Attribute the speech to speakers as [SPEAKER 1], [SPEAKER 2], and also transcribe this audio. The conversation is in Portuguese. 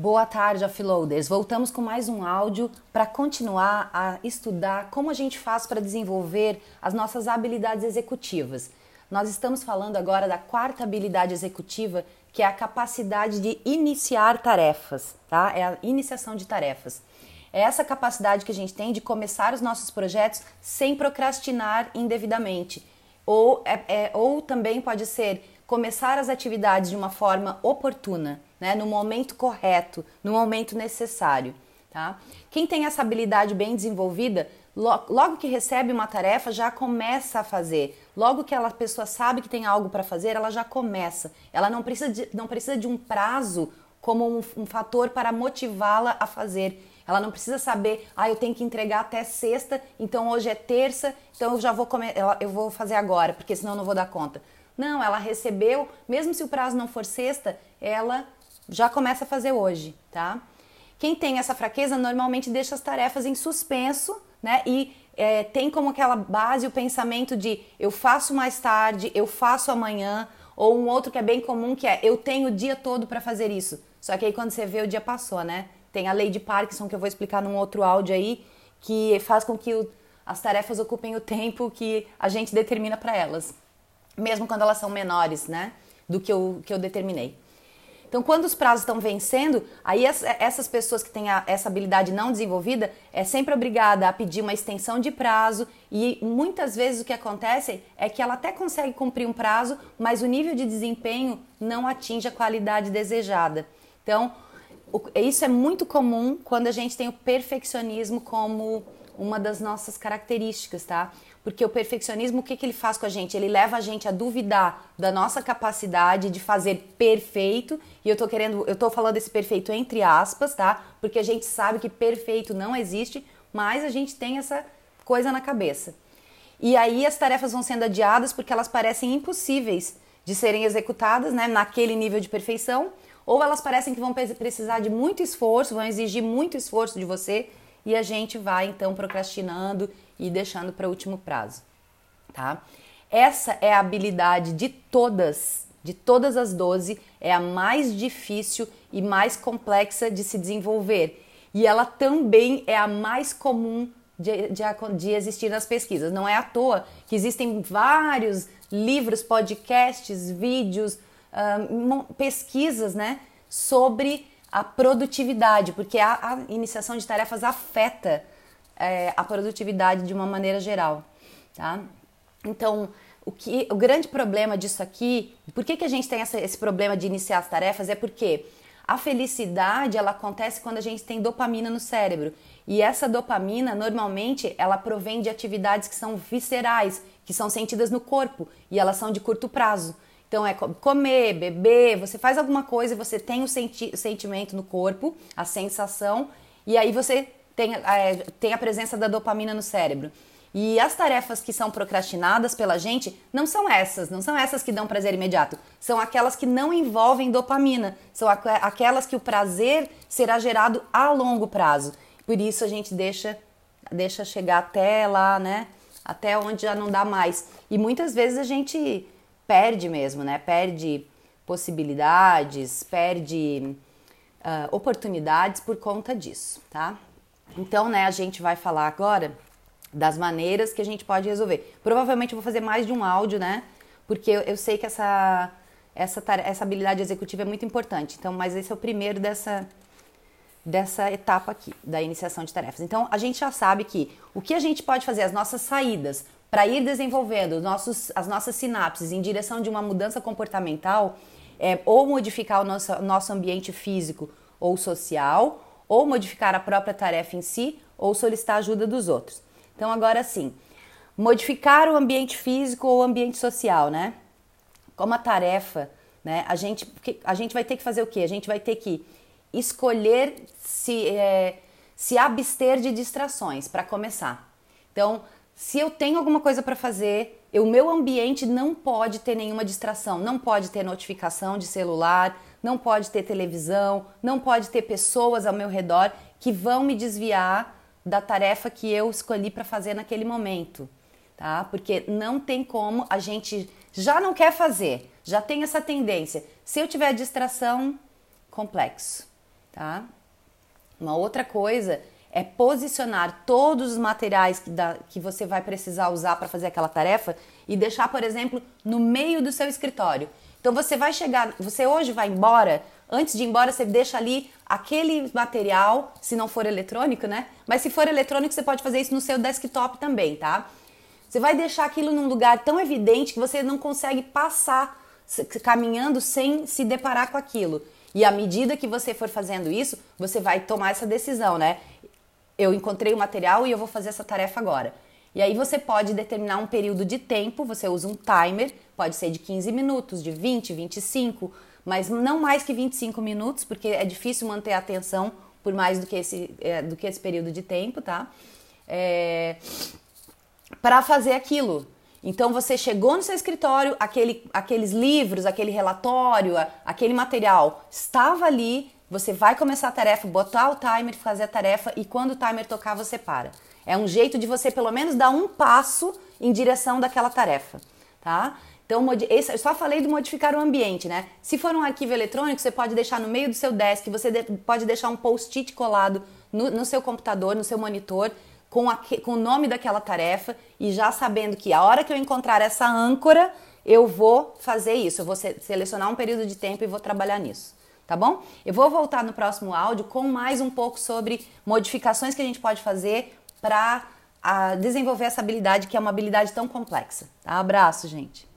[SPEAKER 1] Boa tarde, offloaders. Voltamos com mais um áudio para continuar a estudar como a gente faz para desenvolver as nossas habilidades executivas. Nós estamos falando agora da quarta habilidade executiva, que é a capacidade de iniciar tarefas, tá? É a iniciação de tarefas. É essa capacidade que a gente tem de começar os nossos projetos sem procrastinar indevidamente. Ou, é, é, ou também pode ser começar as atividades de uma forma oportuna né, no momento correto, no momento necessário. Tá? Quem tem essa habilidade bem desenvolvida, logo que recebe uma tarefa, já começa a fazer. Logo que a pessoa sabe que tem algo para fazer, ela já começa. Ela não precisa de, não precisa de um prazo como um, um fator para motivá-la a fazer. Ela não precisa saber, ah, eu tenho que entregar até sexta, então hoje é terça, então eu já vou comer, eu vou fazer agora, porque senão eu não vou dar conta. Não, ela recebeu, mesmo se o prazo não for sexta, ela já começa a fazer hoje, tá? Quem tem essa fraqueza normalmente deixa as tarefas em suspenso, né? E é, tem como aquela base o pensamento de eu faço mais tarde, eu faço amanhã, ou um outro que é bem comum que é eu tenho o dia todo para fazer isso. Só que aí quando você vê o dia passou, né? Tem a lei de Parkinson que eu vou explicar num outro áudio aí, que faz com que o, as tarefas ocupem o tempo que a gente determina para elas, mesmo quando elas são menores, né? Do que eu, que eu determinei. Então, quando os prazos estão vencendo, aí essas pessoas que têm a, essa habilidade não desenvolvida é sempre obrigada a pedir uma extensão de prazo e muitas vezes o que acontece é que ela até consegue cumprir um prazo, mas o nível de desempenho não atinge a qualidade desejada. Então, isso é muito comum quando a gente tem o perfeccionismo como uma das nossas características, tá? Porque o perfeccionismo, o que, que ele faz com a gente? Ele leva a gente a duvidar da nossa capacidade de fazer perfeito. E eu tô querendo, eu tô falando esse perfeito entre aspas, tá? Porque a gente sabe que perfeito não existe, mas a gente tem essa coisa na cabeça. E aí as tarefas vão sendo adiadas porque elas parecem impossíveis de serem executadas, né, naquele nível de perfeição, ou elas parecem que vão precisar de muito esforço, vão exigir muito esforço de você, e a gente vai então procrastinando e deixando para o último prazo, tá? Essa é a habilidade de todas, de todas as 12, é a mais difícil e mais complexa de se desenvolver. E ela também é a mais comum de, de, de, existir nas pesquisas. Não é à toa que existem vários livros, podcasts, vídeos, pesquisas né, sobre a produtividade, porque a, a iniciação de tarefas afeta é, a produtividade de uma maneira geral, tá? Então, o, que, o grande problema disso aqui, por que, que a gente tem essa, esse problema de iniciar as tarefas? É porque a felicidade ela acontece quando a gente tem dopamina no cérebro. E essa dopamina, normalmente, ela provém de atividades que são viscerais, que são sentidas no corpo, e elas são de curto prazo. Então é comer, beber, você faz alguma coisa e você tem o senti sentimento no corpo, a sensação, e aí você tem, é, tem a presença da dopamina no cérebro. E as tarefas que são procrastinadas pela gente não são essas, não são essas que dão prazer imediato, são aquelas que não envolvem dopamina, são aqu aquelas que o prazer será gerado a longo prazo. Por isso a gente deixa, deixa chegar até lá, né? Até onde já não dá mais. E muitas vezes a gente perde mesmo, né? Perde possibilidades, perde uh, oportunidades por conta disso, tá? Então, né, a gente vai falar agora das maneiras que a gente pode resolver. Provavelmente eu vou fazer mais de um áudio, né? Porque eu, eu sei que essa, essa, essa habilidade executiva é muito importante. Então, mas esse é o primeiro dessa, dessa etapa aqui, da iniciação de tarefas. Então, a gente já sabe que o que a gente pode fazer, as nossas saídas, para ir desenvolvendo nossos, as nossas sinapses em direção de uma mudança comportamental, é, ou modificar o nosso, nosso ambiente físico ou social, ou modificar a própria tarefa em si, ou solicitar ajuda dos outros. Então, agora sim, modificar o ambiente físico ou o ambiente social, né? Como a tarefa, né? A gente, a gente vai ter que fazer o quê? A gente vai ter que escolher se, é, se abster de distrações, para começar. Então, se eu tenho alguma coisa para fazer, o meu ambiente não pode ter nenhuma distração, não pode ter notificação de celular, não pode ter televisão, não pode ter pessoas ao meu redor que vão me desviar da tarefa que eu escolhi para fazer naquele momento, tá? Porque não tem como a gente já não quer fazer, já tem essa tendência. Se eu tiver distração, complexo, tá? Uma outra coisa é posicionar todos os materiais que, da, que você vai precisar usar para fazer aquela tarefa e deixar, por exemplo, no meio do seu escritório. Então você vai chegar, você hoje vai embora, antes de ir embora você deixa ali aquele material, se não for eletrônico, né? Mas se for eletrônico, você pode fazer isso no seu desktop também, tá? Você vai deixar aquilo num lugar tão evidente que você não consegue passar caminhando sem se deparar com aquilo. E à medida que você for fazendo isso, você vai tomar essa decisão, né? Eu encontrei o material e eu vou fazer essa tarefa agora. E aí você pode determinar um período de tempo, você usa um timer, pode ser de 15 minutos, de 20, 25, mas não mais que 25 minutos, porque é difícil manter a atenção por mais do que esse, é, do que esse período de tempo, tá? É, para fazer aquilo. Então você chegou no seu escritório, aquele, aqueles livros, aquele relatório, aquele material estava ali, você vai começar a tarefa, botar o timer, fazer a tarefa e quando o timer tocar você para. É um jeito de você pelo menos dar um passo em direção daquela tarefa, tá? Então, esse, eu só falei de modificar o ambiente, né? Se for um arquivo eletrônico, você pode deixar no meio do seu desk, você de, pode deixar um post-it colado no, no seu computador, no seu monitor, com, a, com o nome daquela tarefa e já sabendo que a hora que eu encontrar essa âncora, eu vou fazer isso. Eu vou se, selecionar um período de tempo e vou trabalhar nisso. Tá bom? Eu vou voltar no próximo áudio com mais um pouco sobre modificações que a gente pode fazer para desenvolver essa habilidade que é uma habilidade tão complexa. Tá? Abraço, gente.